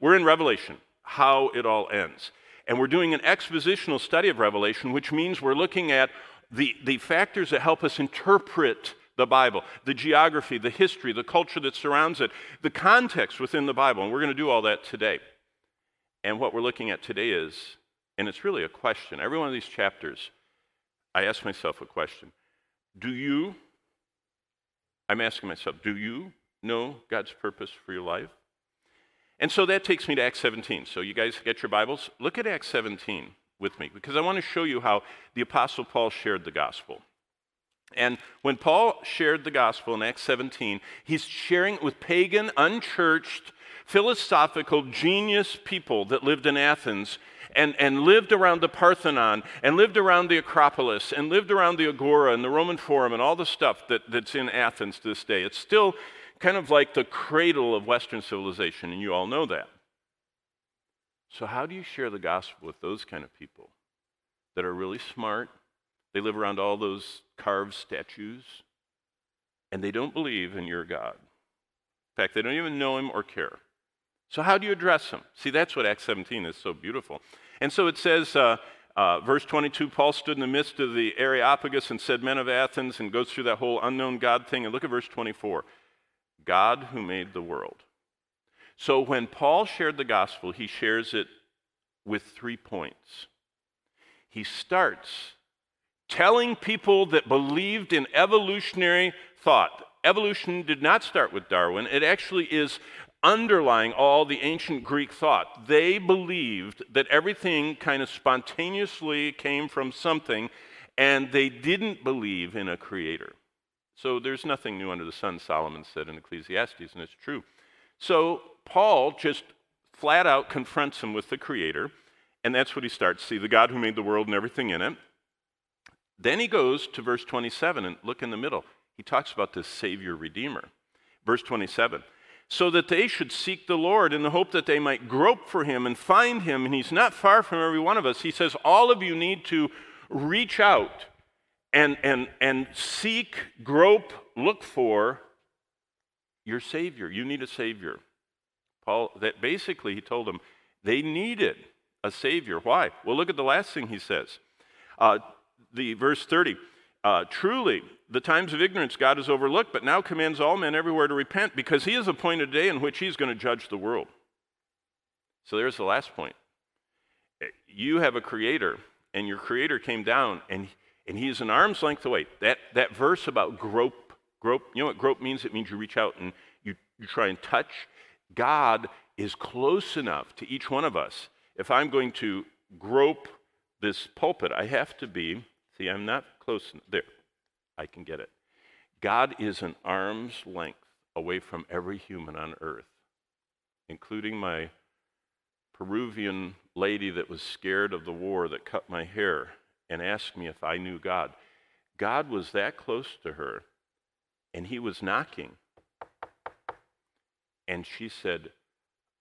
we're in Revelation, how it all ends. And we're doing an expositional study of Revelation, which means we're looking at the, the factors that help us interpret the Bible, the geography, the history, the culture that surrounds it, the context within the Bible. And we're going to do all that today. And what we're looking at today is, and it's really a question. Every one of these chapters, I ask myself a question Do you, I'm asking myself, do you know God's purpose for your life? And so that takes me to Acts 17. So you guys get your Bibles? Look at Acts 17 with me because I want to show you how the Apostle Paul shared the gospel. And when Paul shared the gospel in Acts 17, he's sharing it with pagan, unchurched, philosophical, genius people that lived in Athens and, and lived around the Parthenon and lived around the Acropolis and lived around the Agora and the Roman Forum and all the stuff that, that's in Athens to this day. It's still kind of like the cradle of Western civilization, and you all know that. So, how do you share the gospel with those kind of people that are really smart, they live around all those carved statues, and they don't believe in your God. In fact, they don't even know him or care. So, how do you address them? See, that's what Acts 17 is so beautiful. And so it says, uh, uh, verse 22 Paul stood in the midst of the Areopagus and said, Men of Athens, and goes through that whole unknown God thing. And look at verse 24 God who made the world. So, when Paul shared the gospel, he shares it with three points. He starts telling people that believed in evolutionary thought. Evolution did not start with Darwin, it actually is underlying all the ancient Greek thought. They believed that everything kind of spontaneously came from something, and they didn't believe in a creator. So there's nothing new under the sun, Solomon said in Ecclesiastes, and it's true. So Paul just flat out confronts him with the creator, and that's what he starts. See, the God who made the world and everything in it. Then he goes to verse 27 and look in the middle. He talks about the Savior Redeemer. Verse 27 so that they should seek the Lord in the hope that they might grope for him and find him. And he's not far from every one of us. He says, All of you need to reach out and, and, and seek, grope, look for your Savior. You need a Savior. Paul, that basically, he told them they needed a Savior. Why? Well, look at the last thing he says. Uh, the verse 30. Uh, Truly, the times of ignorance God has overlooked, but now commands all men everywhere to repent, because he has appointed a day in which he's going to judge the world. So there's the last point. You have a creator, and your creator came down, and, and he is an arm's length away. That, that verse about grope, grope, you know what grope means? It means you reach out and you, you try and touch. God is close enough to each one of us. If I'm going to grope this pulpit, I have to be See, I'm not close. There, I can get it. God is an arm's length away from every human on earth, including my Peruvian lady that was scared of the war that cut my hair and asked me if I knew God. God was that close to her, and he was knocking. And she said,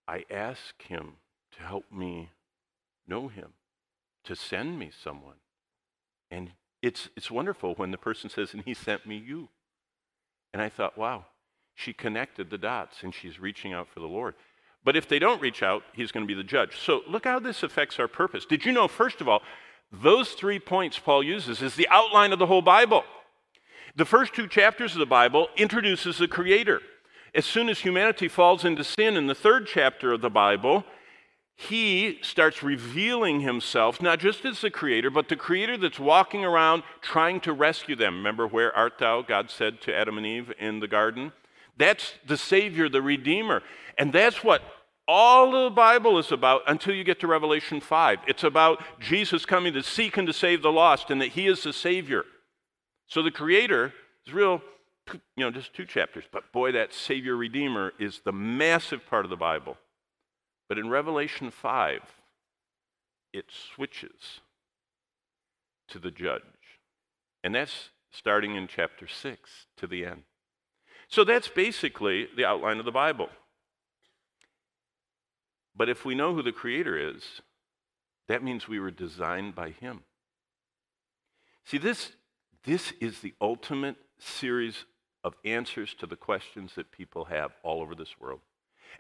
I ask him to help me know him, to send me someone. And it's, it's wonderful when the person says, and he sent me you. And I thought, wow, she connected the dots and she's reaching out for the Lord. But if they don't reach out, he's going to be the judge. So look how this affects our purpose. Did you know, first of all, those three points Paul uses is the outline of the whole Bible. The first two chapters of the Bible introduces the Creator. As soon as humanity falls into sin in the third chapter of the Bible, he starts revealing himself not just as the creator, but the creator that's walking around trying to rescue them. Remember, where art thou? God said to Adam and Eve in the garden. That's the Savior, the Redeemer. And that's what all the Bible is about until you get to Revelation 5. It's about Jesus coming to seek and to save the lost, and that He is the Savior. So the Creator is real, you know, just two chapters. But boy, that Savior Redeemer is the massive part of the Bible. But in Revelation 5, it switches to the judge. And that's starting in chapter 6 to the end. So that's basically the outline of the Bible. But if we know who the Creator is, that means we were designed by Him. See, this, this is the ultimate series of answers to the questions that people have all over this world.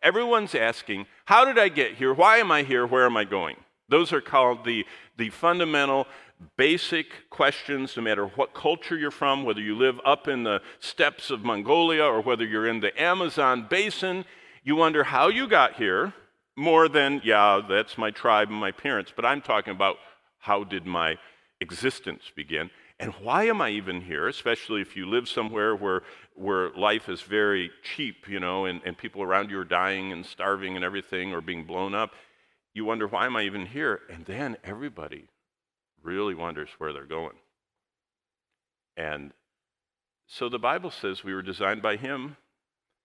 Everyone's asking, How did I get here? Why am I here? Where am I going? Those are called the, the fundamental, basic questions, no matter what culture you're from, whether you live up in the steppes of Mongolia or whether you're in the Amazon basin. You wonder how you got here more than, yeah, that's my tribe and my parents, but I'm talking about how did my existence begin? And why am I even here, especially if you live somewhere where, where life is very cheap, you know, and, and people around you are dying and starving and everything or being blown up? You wonder, why am I even here? And then everybody really wonders where they're going. And so the Bible says we were designed by Him,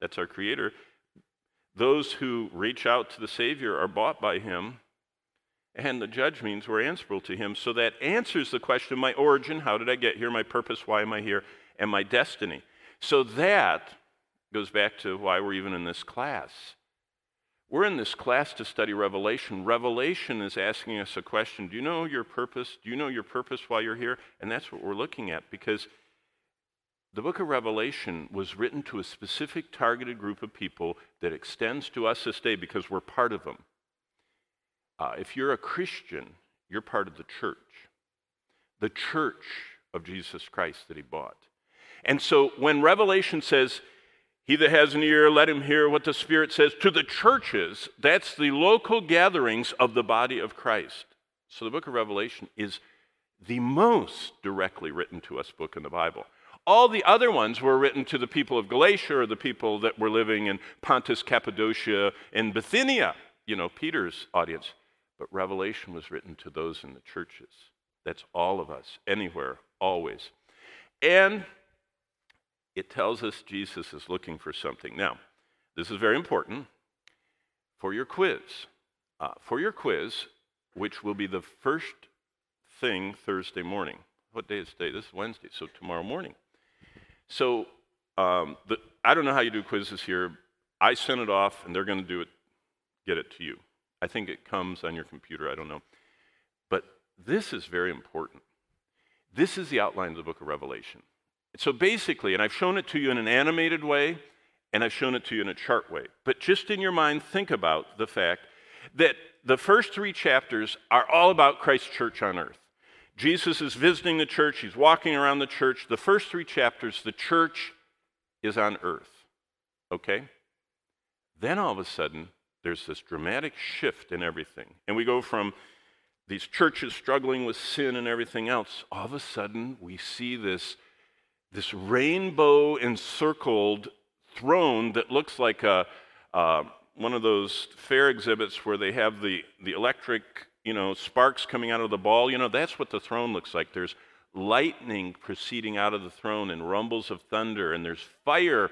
that's our Creator. Those who reach out to the Savior are bought by Him and the judge means we're answerable to him. So that answers the question my origin, how did I get here, my purpose, why am I here, and my destiny. So that goes back to why we're even in this class. We're in this class to study Revelation. Revelation is asking us a question Do you know your purpose? Do you know your purpose while you're here? And that's what we're looking at because the book of Revelation was written to a specific targeted group of people that extends to us this day because we're part of them. Uh, if you're a Christian, you're part of the church, the church of Jesus Christ that he bought. And so when Revelation says, He that has an ear, let him hear what the Spirit says to the churches, that's the local gatherings of the body of Christ. So the book of Revelation is the most directly written to us book in the Bible. All the other ones were written to the people of Galatia or the people that were living in Pontus, Cappadocia, and Bithynia, you know, Peter's audience. But Revelation was written to those in the churches. That's all of us, anywhere, always. And it tells us Jesus is looking for something. Now, this is very important for your quiz. Uh, for your quiz, which will be the first thing Thursday morning. What day is today? This is Wednesday, so tomorrow morning. So um, the, I don't know how you do quizzes here. I sent it off, and they're going to do it, get it to you. I think it comes on your computer, I don't know. But this is very important. This is the outline of the book of Revelation. So basically, and I've shown it to you in an animated way, and I've shown it to you in a chart way. But just in your mind, think about the fact that the first three chapters are all about Christ's church on earth. Jesus is visiting the church, he's walking around the church. The first three chapters, the church is on earth. Okay? Then all of a sudden, there's this dramatic shift in everything. And we go from these churches struggling with sin and everything else, all of a sudden we see this, this rainbow encircled throne that looks like a, uh, one of those fair exhibits where they have the, the electric you know, sparks coming out of the ball. You know, that's what the throne looks like. There's lightning proceeding out of the throne and rumbles of thunder, and there's fire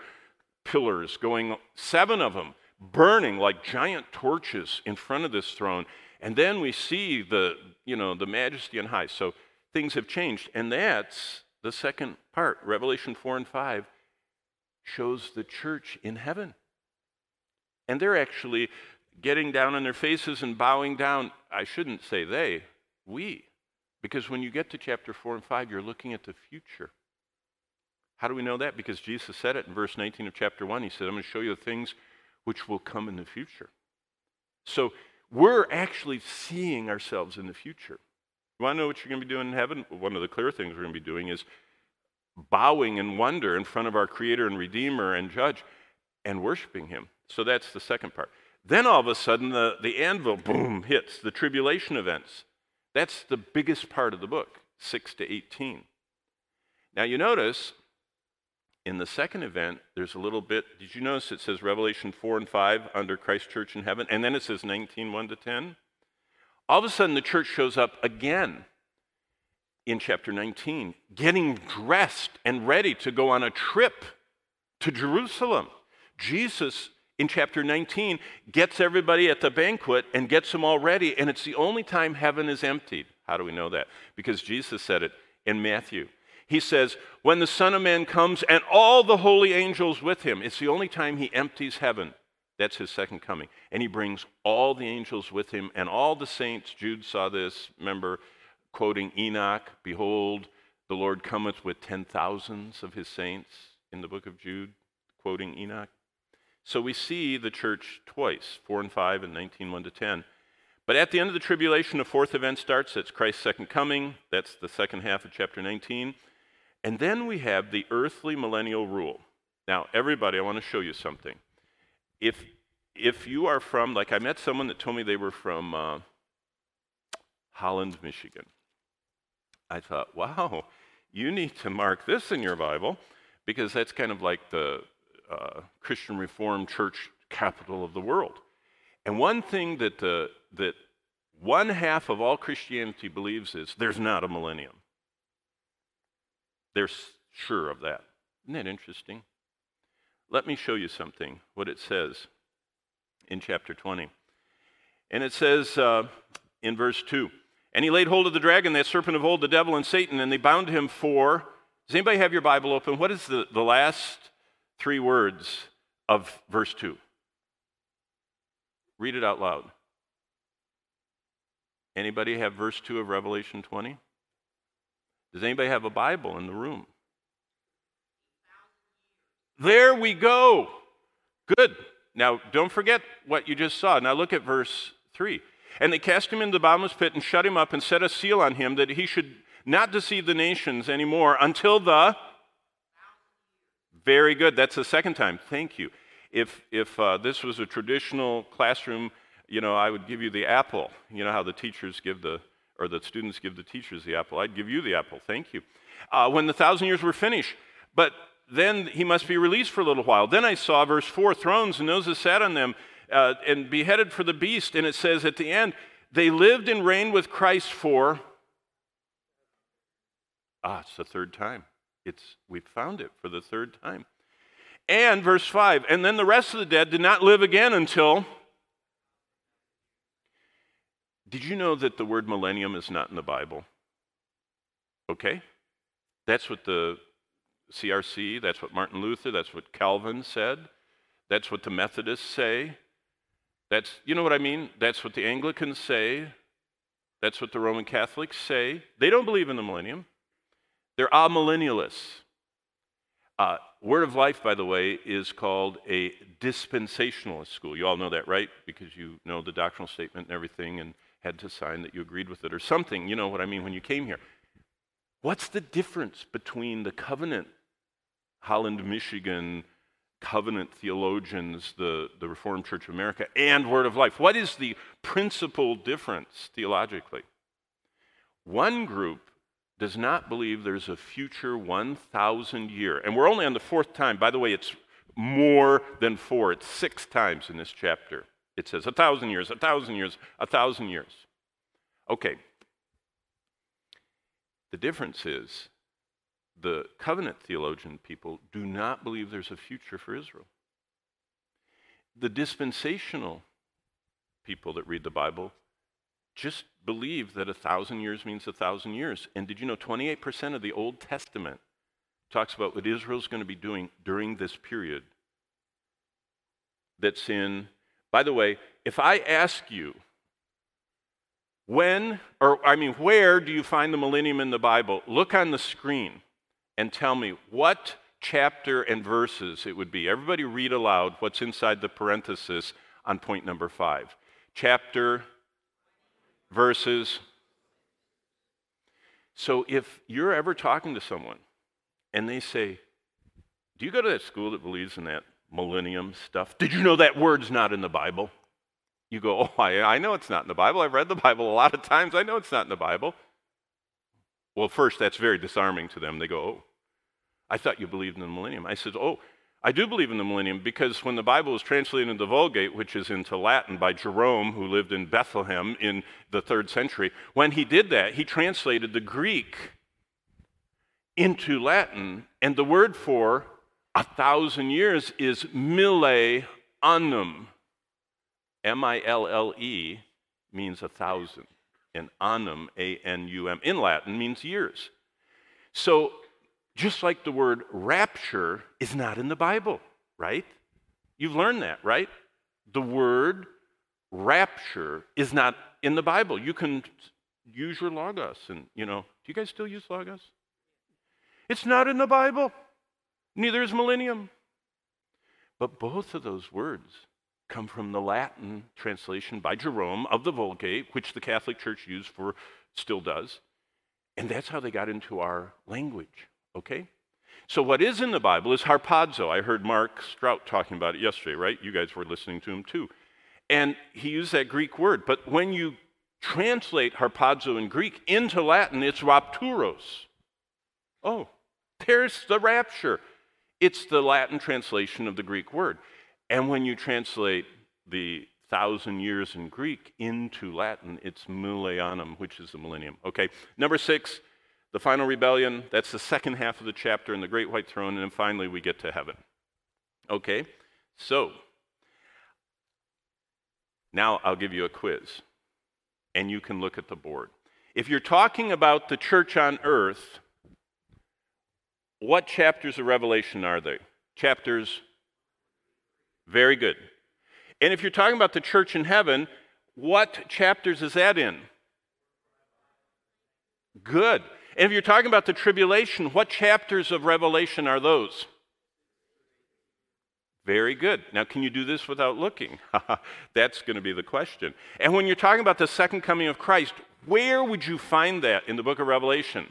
pillars going, seven of them burning like giant torches in front of this throne. And then we see the, you know, the majesty on high. So things have changed. And that's the second part. Revelation 4 and 5 shows the church in heaven. And they're actually getting down on their faces and bowing down. I shouldn't say they, we. Because when you get to chapter 4 and 5, you're looking at the future. How do we know that? Because Jesus said it in verse 19 of chapter 1. He said, I'm going to show you the things which will come in the future. So we're actually seeing ourselves in the future. You want to know what you're going to be doing in heaven? One of the clear things we're going to be doing is bowing in wonder in front of our Creator and Redeemer and Judge and worshiping Him. So that's the second part. Then all of a sudden, the, the anvil, boom, hits the tribulation events. That's the biggest part of the book, 6 to 18. Now you notice in the second event, there's a little bit. Did you notice it says Revelation 4 and 5 under Christ Church in heaven? And then it says 19, 1 to 10. All of a sudden, the church shows up again in chapter 19, getting dressed and ready to go on a trip to Jerusalem. Jesus, in chapter 19, gets everybody at the banquet and gets them all ready, and it's the only time heaven is emptied. How do we know that? Because Jesus said it in Matthew he says, When the Son of Man comes and all the holy angels with him, it's the only time he empties heaven. That's his second coming. And he brings all the angels with him and all the saints. Jude saw this, remember, quoting Enoch Behold, the Lord cometh with ten thousands of his saints in the book of Jude, quoting Enoch. So we see the church twice, 4 and 5 and 19, 1 to 10. But at the end of the tribulation, a fourth event starts. That's Christ's second coming. That's the second half of chapter 19. And then we have the earthly millennial rule. Now, everybody, I want to show you something. If, if you are from, like I met someone that told me they were from uh, Holland, Michigan. I thought, wow, you need to mark this in your Bible because that's kind of like the uh, Christian Reformed Church capital of the world. And one thing that, uh, that one half of all Christianity believes is there's not a millennium. They're sure of that. Isn't that interesting? Let me show you something, what it says in chapter 20. And it says uh, in verse 2 And he laid hold of the dragon, that serpent of old, the devil and Satan, and they bound him for. Does anybody have your Bible open? What is the, the last three words of verse 2? Read it out loud. Anybody have verse 2 of Revelation 20? Does anybody have a Bible in the room? There we go. Good. Now, don't forget what you just saw. Now, look at verse 3. And they cast him into the bottomless pit and shut him up and set a seal on him that he should not deceive the nations anymore until the. Very good. That's the second time. Thank you. If, if uh, this was a traditional classroom, you know, I would give you the apple. You know how the teachers give the, or the students give the teachers the apple. I'd give you the apple. Thank you. Uh, when the thousand years were finished. But then he must be released for a little while. Then I saw, verse 4, thrones and those that sat on them, uh, and beheaded for the beast. And it says at the end, they lived and reigned with Christ for. Ah, it's the third time. It's, we've found it for the third time. And verse 5, and then the rest of the dead did not live again until. Did you know that the word millennium is not in the Bible? Okay? That's what the CRC, that's what Martin Luther, that's what Calvin said, that's what the Methodists say. That's, you know what I mean? That's what the Anglicans say. That's what the Roman Catholics say. They don't believe in the millennium. They're amillennialists. Uh, Word of Life, by the way, is called a dispensationalist school. You all know that, right? Because you know the doctrinal statement and everything and had to sign that you agreed with it or something. You know what I mean when you came here. What's the difference between the covenant Holland, Michigan covenant theologians, the, the Reformed Church of America, and Word of Life. What is the principal difference theologically? One group does not believe there's a future 1,000 year. And we're only on the fourth time. By the way, it's more than four, it's six times in this chapter. It says a thousand years, a thousand years, a thousand years. Okay. The difference is the covenant theologian people do not believe there's a future for Israel. The dispensational people that read the Bible just believe that a thousand years means a thousand years. And did you know 28% of the Old Testament talks about what Israel's going to be doing during this period that's in, by the way, if I ask you, when, or I mean, where do you find the millennium in the Bible? Look on the screen and tell me what chapter and verses it would be. Everybody read aloud what's inside the parenthesis on point number five. Chapter, verses. So if you're ever talking to someone and they say, Do you go to that school that believes in that millennium stuff? Did you know that word's not in the Bible? You go, Oh, I, I know it's not in the Bible. I've read the Bible a lot of times. I know it's not in the Bible. Well, first, that's very disarming to them. They go, Oh, I thought you believed in the millennium. I said, Oh, I do believe in the millennium because when the Bible was translated into the Vulgate, which is into Latin by Jerome, who lived in Bethlehem in the third century, when he did that, he translated the Greek into Latin, and the word for a thousand years is mille annum. M I L L E means a thousand and annum, A N U M, in Latin means years. So, just like the word rapture is not in the Bible, right? You've learned that, right? The word rapture is not in the Bible. You can use your Logos, and, you know, do you guys still use Logos? It's not in the Bible. Neither is millennium. But both of those words come from the Latin translation by Jerome of the Vulgate, which the Catholic Church used for, still does. And that's how they got into our language, okay? So, what is in the Bible is harpazo. I heard Mark Strout talking about it yesterday, right? You guys were listening to him too. And he used that Greek word. But when you translate harpazo in Greek into Latin, it's rapturos. Oh, there's the rapture. It's the Latin translation of the Greek word. And when you translate the thousand years in Greek into Latin, it's millennium, which is the millennium. Okay, number six, the final rebellion. That's the second half of the chapter in the great white throne. And then finally, we get to heaven. Okay, so now I'll give you a quiz, and you can look at the board. If you're talking about the church on earth, what chapters of Revelation are they? Chapters? Very good. And if you're talking about the church in heaven, what chapters is that in? Good. And if you're talking about the tribulation, what chapters of Revelation are those? Very good. Now, can you do this without looking? That's going to be the question. And when you're talking about the second coming of Christ, where would you find that in the book of Revelation?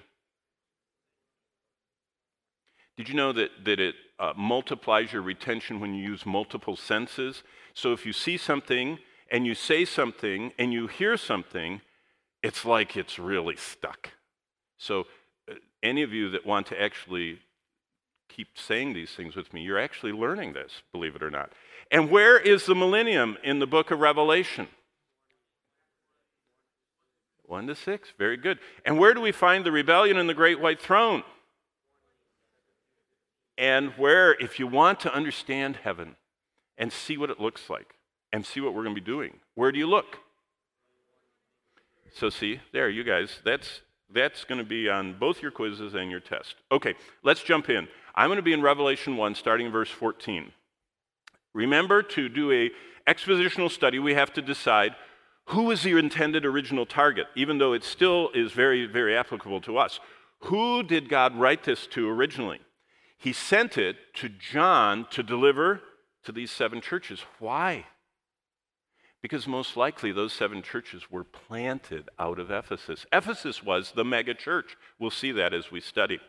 Did you know that, that it uh, multiplies your retention when you use multiple senses? So if you see something and you say something and you hear something, it's like it's really stuck. So, uh, any of you that want to actually keep saying these things with me, you're actually learning this, believe it or not. And where is the millennium in the book of Revelation? One to six, very good. And where do we find the rebellion in the great white throne? and where, if you want to understand heaven and see what it looks like and see what we're going to be doing, where do you look? So, see, there, you guys, that's, that's going to be on both your quizzes and your test. Okay, let's jump in. I'm going to be in Revelation 1, starting in verse 14. Remember, to do a expositional study, we have to decide who is the intended original target, even though it still is very, very applicable to us. Who did God write this to originally? he sent it to John to deliver to these seven churches. Why? Because most likely those seven churches were planted out of Ephesus. Ephesus was the mega church. We'll see that as we study.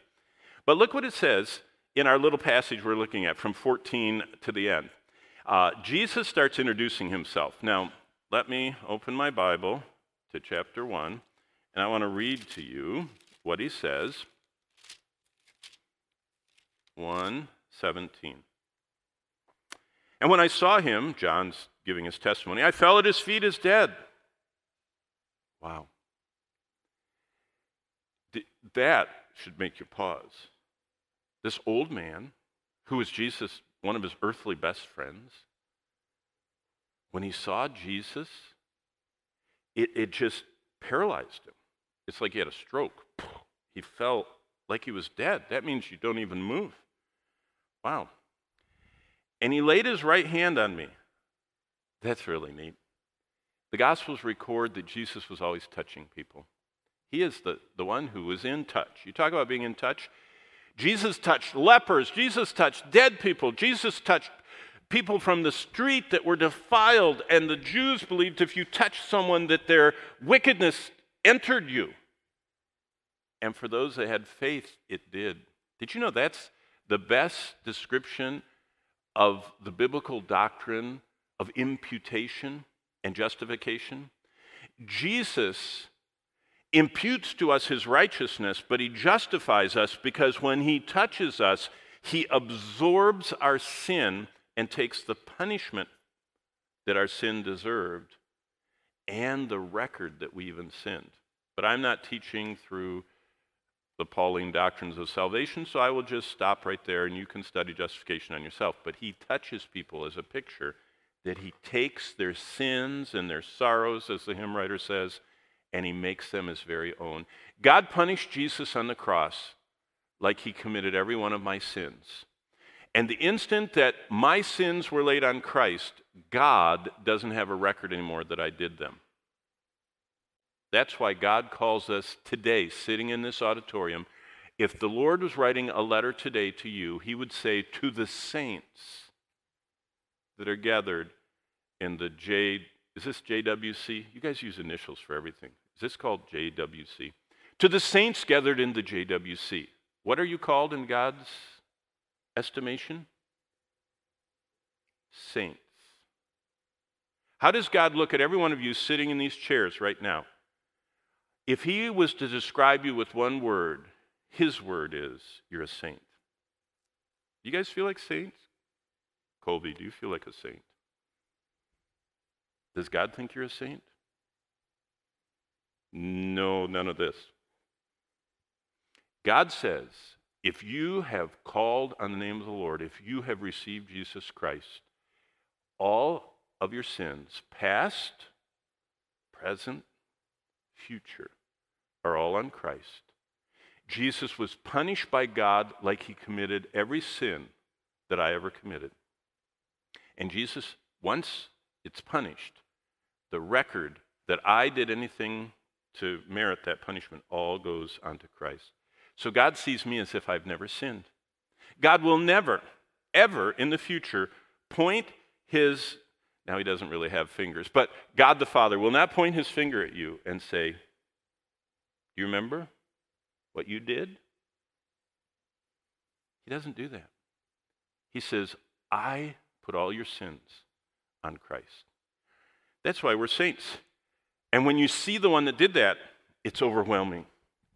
But look what it says in our little passage we're looking at from 14 to the end. Uh, Jesus starts introducing himself. Now, let me open my Bible to chapter 1, and I want to read to you what he says. 1:17. And when I saw him, John's giving his testimony, I fell at his feet as dead. Wow. That should make you pause. This old man, who was Jesus, one of his earthly best friends, when he saw Jesus, it, it just paralyzed him. It's like he had a stroke. He fell like he was dead. That means you don't even move. Wow. And he laid his right hand on me. That's really neat. The Gospels record that Jesus was always touching people. He is the, the one who was in touch. You talk about being in touch. Jesus touched lepers. Jesus touched dead people. Jesus touched people from the street that were defiled. And the Jews believed if you touched someone that their wickedness entered you. And for those that had faith, it did. Did you know that's the best description of the biblical doctrine of imputation and justification. Jesus imputes to us his righteousness, but he justifies us because when he touches us, he absorbs our sin and takes the punishment that our sin deserved and the record that we even sinned. But I'm not teaching through the Pauline doctrines of salvation, so I will just stop right there and you can study justification on yourself. But he touches people as a picture that he takes their sins and their sorrows, as the hymn writer says, and he makes them his very own. God punished Jesus on the cross like he committed every one of my sins. And the instant that my sins were laid on Christ, God doesn't have a record anymore that I did them. That's why God calls us today, sitting in this auditorium. If the Lord was writing a letter today to you, he would say, To the saints that are gathered in the J, is this JWC? You guys use initials for everything. Is this called JWC? To the saints gathered in the JWC. What are you called in God's estimation? Saints. How does God look at every one of you sitting in these chairs right now? If He was to describe you with one word, His word is, you're a saint. You guys feel like saints? Colby, do you feel like a saint? Does God think you're a saint? No, none of this. God says, if you have called on the name of the Lord, if you have received Jesus Christ, all of your sins, past, present, future, are all on Christ. Jesus was punished by God like he committed every sin that I ever committed. And Jesus, once it's punished, the record that I did anything to merit that punishment all goes onto Christ. So God sees me as if I've never sinned. God will never, ever in the future point his, now he doesn't really have fingers, but God the Father will not point his finger at you and say, Do you remember what you did? He doesn't do that. He says, I put all your sins on Christ. That's why we're saints. And when you see the one that did that, it's overwhelming.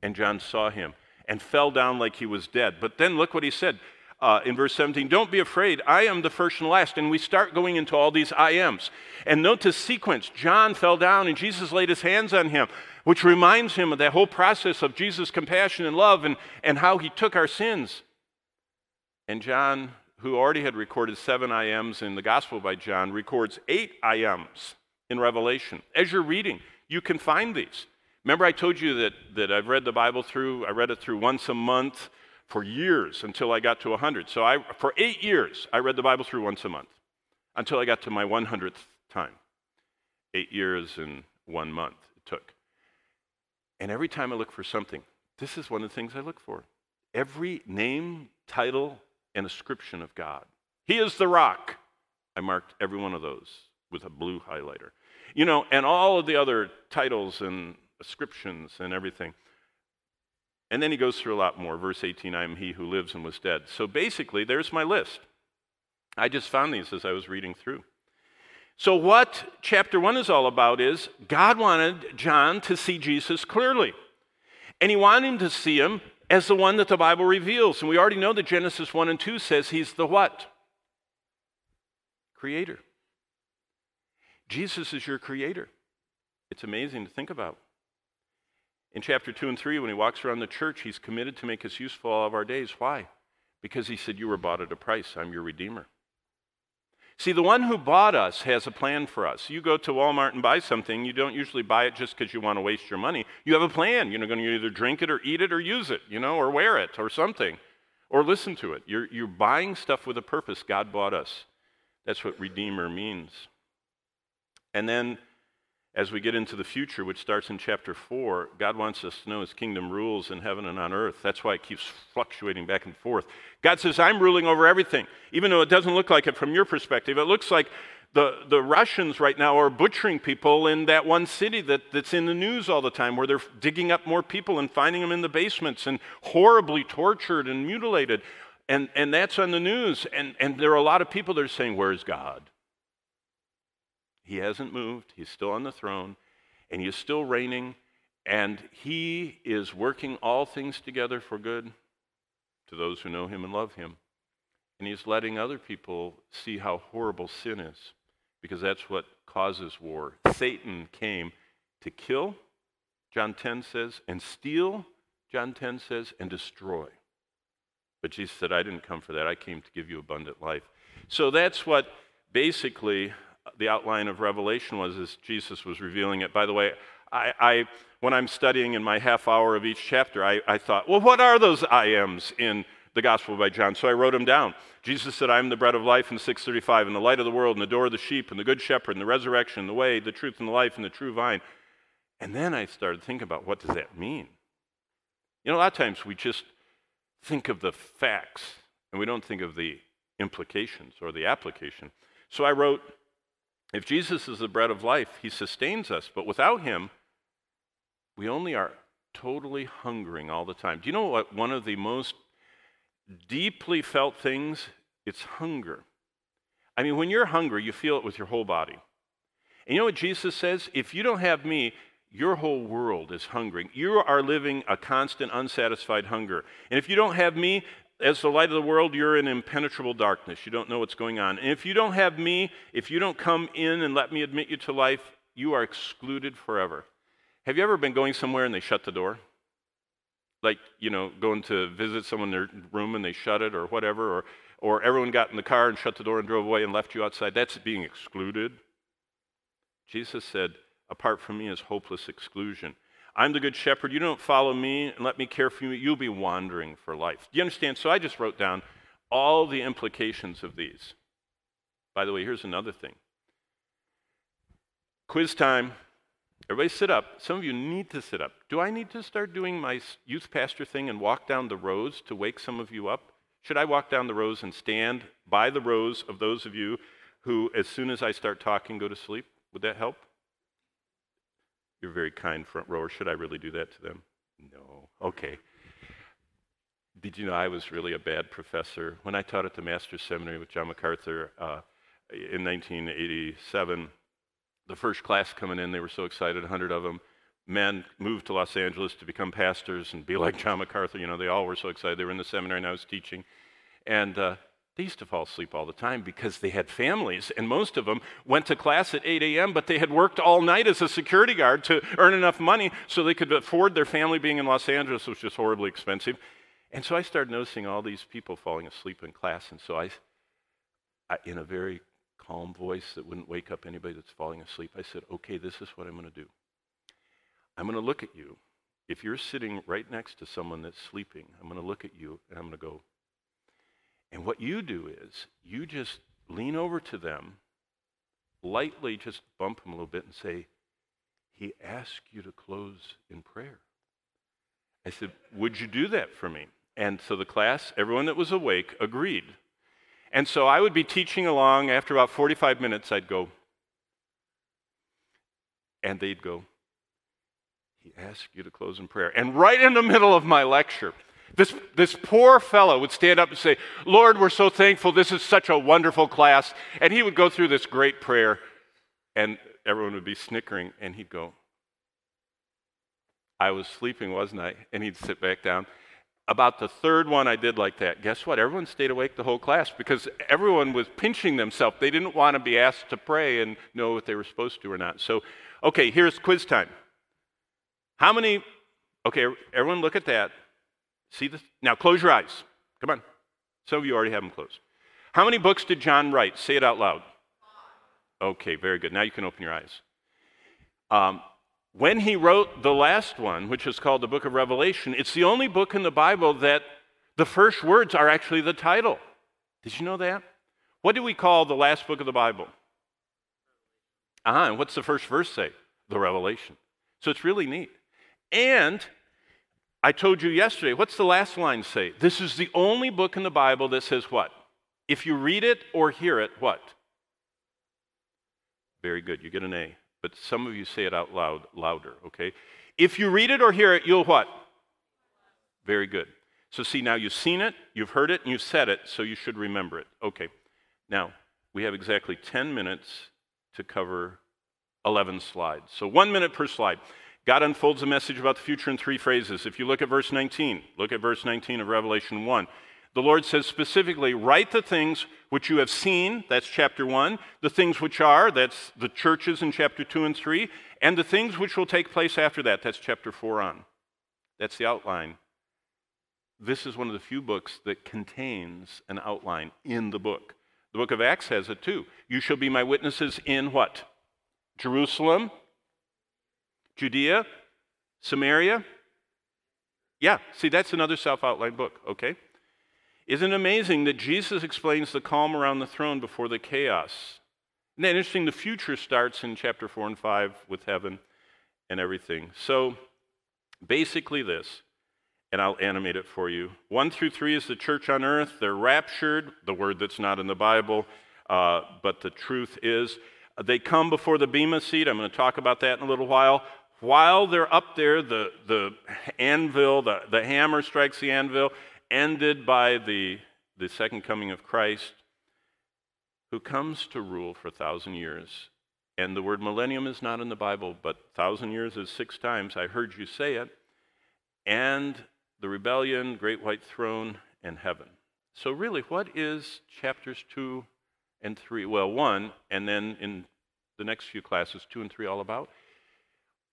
And John saw him and fell down like he was dead. But then look what he said uh, in verse 17 Don't be afraid, I am the first and last. And we start going into all these I ams. And note the sequence John fell down and Jesus laid his hands on him, which reminds him of that whole process of Jesus' compassion and love and, and how he took our sins. And John, who already had recorded seven I ams in the Gospel by John, records eight I ams in Revelation. As you're reading, you can find these. Remember, I told you that, that I've read the Bible through, I read it through once a month for years until I got to 100. So I, for eight years, I read the Bible through once a month until I got to my 100th time. Eight years and one month it took. And every time I look for something, this is one of the things I look for. Every name, title, and ascription of God. He is the rock. I marked every one of those with a blue highlighter. You know, and all of the other titles and ascriptions and everything. And then he goes through a lot more. Verse 18 I am he who lives and was dead. So basically, there's my list. I just found these as I was reading through. So, what chapter 1 is all about is God wanted John to see Jesus clearly. And he wanted him to see him as the one that the Bible reveals. And we already know that Genesis 1 and 2 says he's the what? Creator. Jesus is your creator. It's amazing to think about. In chapter 2 and 3, when he walks around the church, he's committed to make us useful all of our days. Why? Because he said, You were bought at a price. I'm your redeemer. See, the one who bought us has a plan for us. You go to Walmart and buy something, you don't usually buy it just because you want to waste your money. You have a plan. You're going to either drink it or eat it or use it, you know, or wear it or something, or listen to it. You're, you're buying stuff with a purpose. God bought us. That's what Redeemer means. And then as we get into the future, which starts in chapter 4, God wants us to know his kingdom rules in heaven and on earth. That's why it keeps fluctuating back and forth. God says, I'm ruling over everything. Even though it doesn't look like it from your perspective, it looks like the, the Russians right now are butchering people in that one city that, that's in the news all the time, where they're digging up more people and finding them in the basements and horribly tortured and mutilated. And, and that's on the news. And, and there are a lot of people that are saying, Where's God? He hasn't moved, he's still on the throne, and he is still reigning, and he is working all things together for good to those who know him and love him. And he's letting other people see how horrible sin is, because that's what causes war. Satan came to kill, John 10 says, and steal, John 10 says, and destroy. But Jesus said, I didn't come for that. I came to give you abundant life. So that's what basically the outline of Revelation was as Jesus was revealing it. By the way, I, I when I'm studying in my half hour of each chapter, I, I thought, well, what are those I ams in the Gospel by John? So I wrote them down. Jesus said, I am the bread of life in 635, and the light of the world, and the door of the sheep, and the good shepherd, and the resurrection, and the way, the truth, and the life, and the true vine. And then I started thinking about what does that mean? You know, a lot of times we just think of the facts, and we don't think of the implications or the application. So I wrote, if Jesus is the bread of life, he sustains us, but without him, we only are totally hungering all the time. Do you know what one of the most deeply felt things? It's hunger. I mean, when you're hungry, you feel it with your whole body. And you know what Jesus says? If you don't have me, your whole world is hungering. You are living a constant, unsatisfied hunger. And if you don't have me, as the light of the world, you're in impenetrable darkness. You don't know what's going on. And if you don't have me, if you don't come in and let me admit you to life, you are excluded forever. Have you ever been going somewhere and they shut the door? Like, you know, going to visit someone in their room and they shut it or whatever, or, or everyone got in the car and shut the door and drove away and left you outside. That's being excluded. Jesus said, apart from me is hopeless exclusion. I'm the good shepherd. You don't follow me and let me care for you. You'll be wandering for life. Do you understand? So I just wrote down all the implications of these. By the way, here's another thing quiz time. Everybody sit up. Some of you need to sit up. Do I need to start doing my youth pastor thing and walk down the rows to wake some of you up? Should I walk down the rows and stand by the rows of those of you who, as soon as I start talking, go to sleep? Would that help? You're very kind, front rower. Should I really do that to them? No. Okay. Did you know I was really a bad professor? When I taught at the Master's Seminary with John MacArthur uh, in 1987, the first class coming in, they were so excited, 100 of them. Men moved to Los Angeles to become pastors and be like John MacArthur. You know, they all were so excited. They were in the seminary and I was teaching. And uh, they used to fall asleep all the time because they had families, and most of them went to class at 8 a.m., but they had worked all night as a security guard to earn enough money so they could afford their family being in Los Angeles, which was horribly expensive. And so I started noticing all these people falling asleep in class, and so I, I in a very calm voice that wouldn't wake up anybody that's falling asleep, I said, Okay, this is what I'm going to do. I'm going to look at you. If you're sitting right next to someone that's sleeping, I'm going to look at you and I'm going to go, and what you do is you just lean over to them, lightly just bump them a little bit and say, He asked you to close in prayer. I said, Would you do that for me? And so the class, everyone that was awake, agreed. And so I would be teaching along. After about 45 minutes, I'd go, and they'd go, He asked you to close in prayer. And right in the middle of my lecture, this, this poor fellow would stand up and say, Lord, we're so thankful. This is such a wonderful class. And he would go through this great prayer, and everyone would be snickering, and he'd go, I was sleeping, wasn't I? And he'd sit back down. About the third one I did like that, guess what? Everyone stayed awake the whole class because everyone was pinching themselves. They didn't want to be asked to pray and know what they were supposed to or not. So, okay, here's quiz time. How many, okay, everyone look at that. See this? Now close your eyes. Come on. Some of you already have them closed. How many books did John write? Say it out loud. Okay, very good. Now you can open your eyes. Um, when he wrote the last one, which is called the book of Revelation, it's the only book in the Bible that the first words are actually the title. Did you know that? What do we call the last book of the Bible? Ah, uh-huh, and what's the first verse say? The Revelation. So it's really neat. And I told you yesterday, what's the last line say? This is the only book in the Bible that says what? If you read it or hear it, what? Very good, you get an A. But some of you say it out loud, louder, okay? If you read it or hear it, you'll what? Very good. So see, now you've seen it, you've heard it, and you've said it, so you should remember it. Okay. Now, we have exactly 10 minutes to cover 11 slides. So one minute per slide. God unfolds a message about the future in three phrases. If you look at verse 19, look at verse 19 of Revelation 1. The Lord says specifically, Write the things which you have seen, that's chapter 1, the things which are, that's the churches in chapter 2 and 3, and the things which will take place after that, that's chapter 4 on. That's the outline. This is one of the few books that contains an outline in the book. The book of Acts has it too. You shall be my witnesses in what? Jerusalem, Judea, Samaria. Yeah, see, that's another self outlined book, okay? Isn't it amazing that Jesus explains the calm around the throne before the chaos? Isn't that interesting? The future starts in chapter 4 and 5 with heaven and everything. So, basically, this, and I'll animate it for you. 1 through 3 is the church on earth. They're raptured, the word that's not in the Bible. Uh, but the truth is, they come before the Bema seat. I'm going to talk about that in a little while. While they're up there, the, the anvil, the, the hammer strikes the anvil, ended by the, the second coming of Christ, who comes to rule for a thousand years. And the word millennium is not in the Bible, but thousand years is six times. I heard you say it. And the rebellion, great white throne, and heaven. So, really, what is chapters two and three? Well, one, and then in the next few classes, two and three, all about?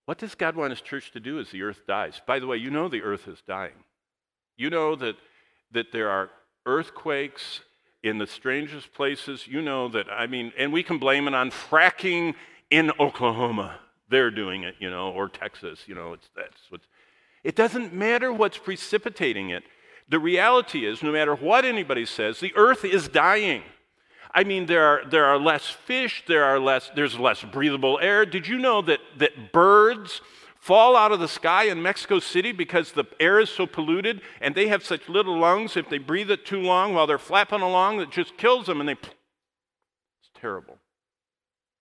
What does God want his church to do as the earth dies? By the way, you know the earth is dying. You know that, that there are earthquakes in the strangest places. You know that, I mean, and we can blame it on fracking in Oklahoma. They're doing it, you know, or Texas, you know, it's, that's what's. It doesn't matter what's precipitating it. The reality is, no matter what anybody says, the earth is dying. I mean, there are, there are less fish, there are less, there's less breathable air. Did you know that, that birds fall out of the sky in Mexico City because the air is so polluted and they have such little lungs, if they breathe it too long while they're flapping along, it just kills them and they. It's terrible.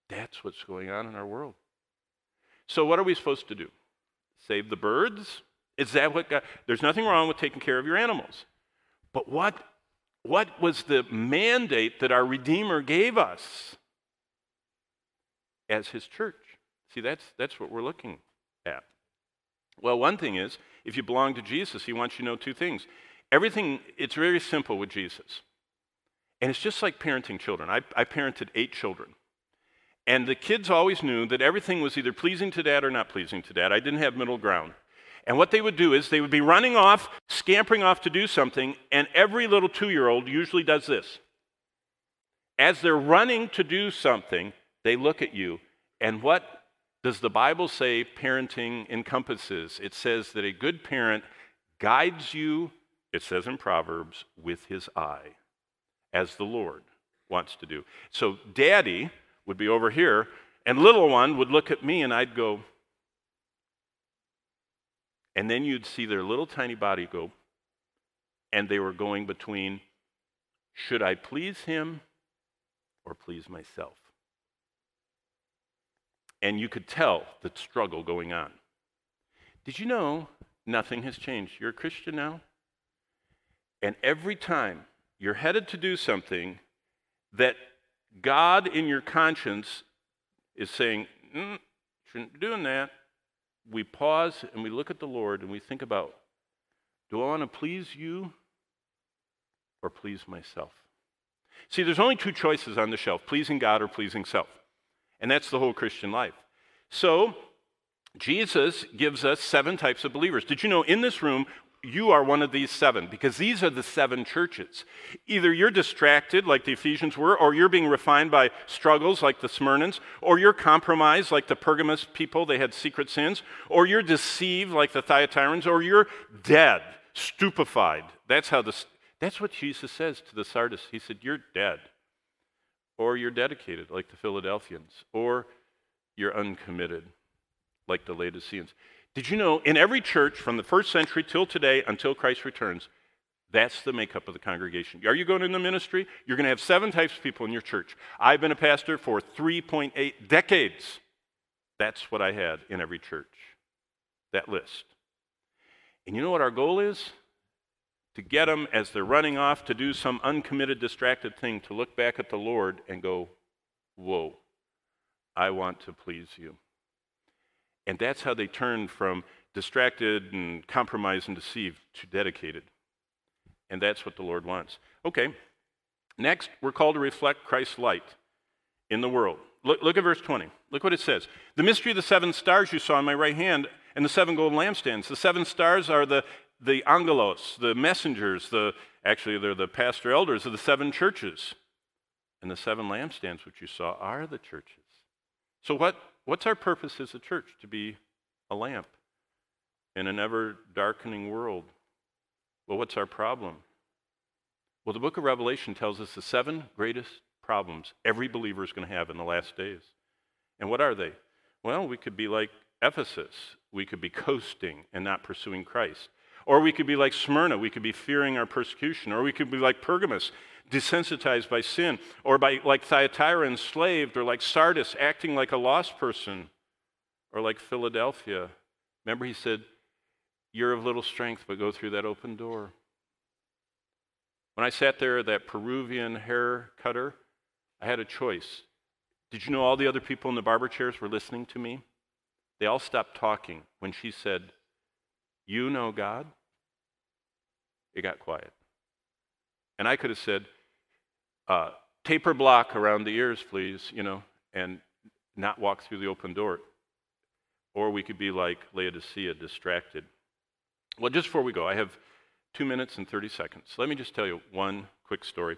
That's what's going on in our world. So, what are we supposed to do? Save the birds? Is that what God, there's nothing wrong with taking care of your animals. But what what was the mandate that our Redeemer gave us as his church? See, that's, that's what we're looking at. Well, one thing is, if you belong to Jesus, he wants you to know two things. Everything, it's very simple with Jesus. And it's just like parenting children. I, I parented eight children. And the kids always knew that everything was either pleasing to dad or not pleasing to dad. I didn't have middle ground. And what they would do is they would be running off, scampering off to do something, and every little two year old usually does this. As they're running to do something, they look at you. And what does the Bible say parenting encompasses? It says that a good parent guides you, it says in Proverbs, with his eye, as the Lord wants to do. So, daddy would be over here, and little one would look at me, and I'd go, and then you'd see their little tiny body go, and they were going between should I please him or please myself? And you could tell the struggle going on. Did you know nothing has changed? You're a Christian now? And every time you're headed to do something that God in your conscience is saying, mm, shouldn't be doing that, we pause and we look at the Lord and we think about do I want to please you or please myself? See, there's only two choices on the shelf pleasing God or pleasing self. And that's the whole Christian life. So, Jesus gives us seven types of believers. Did you know in this room you are one of these seven because these are the seven churches. Either you're distracted like the Ephesians were, or you're being refined by struggles like the Smyrnans, or you're compromised like the Pergamus people, they had secret sins, or you're deceived like the Thyatirans, or you're dead, stupefied. That's how this that's what Jesus says to the Sardis. He said, You're dead. Or you're dedicated like the Philadelphians, or you're uncommitted like the Laodiceans. Did you know in every church from the first century till today until Christ returns, that's the makeup of the congregation. Are you going in the ministry? You're going to have seven types of people in your church. I've been a pastor for 3.8 decades. That's what I had in every church, that list. And you know what our goal is? To get them as they're running off to do some uncommitted, distracted thing, to look back at the Lord and go, Whoa, I want to please you. And that's how they turn from distracted and compromised and deceived to dedicated. And that's what the Lord wants. Okay, next, we're called to reflect Christ's light in the world. Look, look at verse 20. Look what it says. The mystery of the seven stars you saw in my right hand and the seven golden lampstands. The seven stars are the, the angelos, the messengers, the, actually, they're the pastor elders of the seven churches. And the seven lampstands, which you saw, are the churches. So, what, What's our purpose as a church? To be a lamp in an ever darkening world. Well, what's our problem? Well, the book of Revelation tells us the seven greatest problems every believer is going to have in the last days. And what are they? Well, we could be like Ephesus. We could be coasting and not pursuing Christ. Or we could be like Smyrna, we could be fearing our persecution. Or we could be like Pergamos, desensitized by sin. Or by, like Thyatira, enslaved. Or like Sardis, acting like a lost person. Or like Philadelphia. Remember, he said, You're of little strength, but go through that open door. When I sat there, that Peruvian hair cutter, I had a choice. Did you know all the other people in the barber chairs were listening to me? They all stopped talking when she said, You know God? It got quiet. And I could have said, uh, Taper block around the ears, please, you know, and not walk through the open door. Or we could be like Laodicea, distracted. Well, just before we go, I have two minutes and 30 seconds. Let me just tell you one quick story.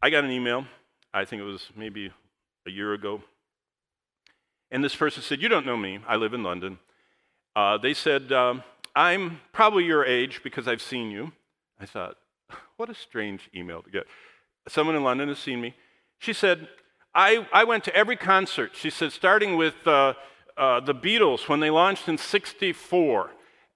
I got an email, I think it was maybe a year ago, and this person said, You don't know me, I live in London. Uh, they said, um, I'm probably your age because I've seen you. I thought, What a strange email to get. Someone in London has seen me. She said, I, I went to every concert. She said, starting with uh, uh, the Beatles when they launched in 64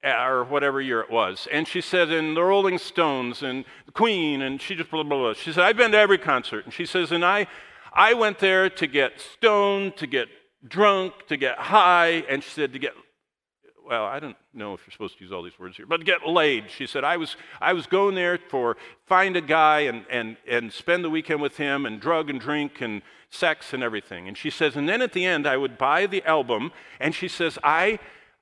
or whatever year it was. And she said, and the Rolling Stones and the Queen, and she just blah, blah, blah. She said, I've been to every concert. And she says, and I, I went there to get stoned, to get drunk, to get high, and she said, to get, well, I don't know if you're supposed to use all these words here, but get laid. She said, I was, I was going there for find a guy and, and, and spend the weekend with him and drug and drink and sex and everything. And she says, and then at the end, I would buy the album, and she says, I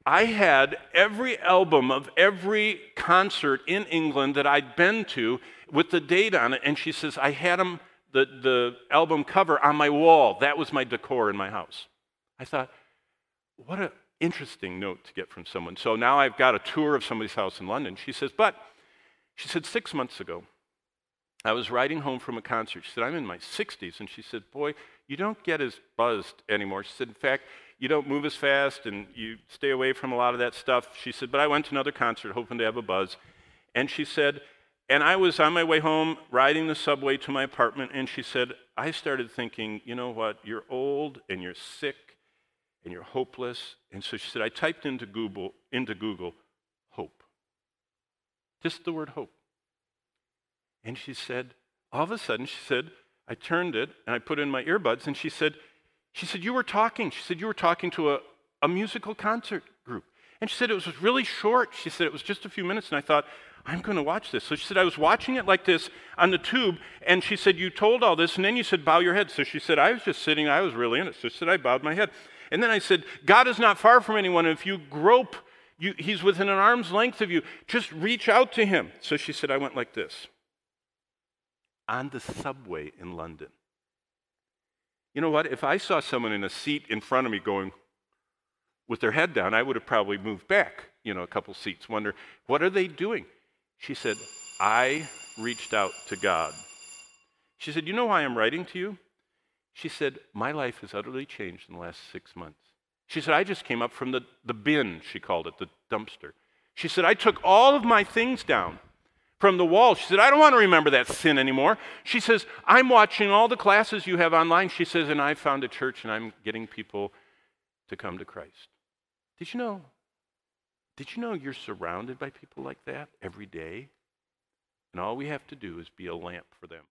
I had every album of every concert in England that I'd been to with the date on it. And she says, I had them, the, the album cover on my wall. That was my decor in my house. I thought, what an interesting note to get from someone. So now I've got a tour of somebody's house in London. She says, but, she said, six months ago, I was riding home from a concert. She said, I'm in my 60s. And she said, Boy, you don't get as buzzed anymore. She said, In fact, you don't move as fast and you stay away from a lot of that stuff. She said, But I went to another concert hoping to have a buzz. And she said, And I was on my way home riding the subway to my apartment. And she said, I started thinking, you know what? You're old and you're sick and you're hopeless. And so she said, I typed into Google, into Google hope. Just the word hope. And she said, all of a sudden, she said, I turned it and I put in my earbuds, and she said, she said, You were talking. She said, You were talking to a, a musical concert group. And she said, It was really short. She said, It was just a few minutes. And I thought, I'm going to watch this. So she said, I was watching it like this on the tube. And she said, You told all this. And then you said, Bow your head. So she said, I was just sitting. I was really in it. So she said, I bowed my head. And then I said, God is not far from anyone. If you grope, you, he's within an arm's length of you. Just reach out to him. So she said, I went like this on the subway in London. You know what? If I saw someone in a seat in front of me going with their head down, I would have probably moved back, you know, a couple seats, wonder, what are they doing? She said, I reached out to God. She said, You know why I'm writing to you? She said, My life has utterly changed in the last six months. She said, I just came up from the, the bin, she called it, the dumpster. She said, I took all of my things down from the wall. She said, I don't want to remember that sin anymore. She says, I'm watching all the classes you have online. She says, and I found a church and I'm getting people to come to Christ. Did you know? Did you know you're surrounded by people like that every day? And all we have to do is be a lamp for them.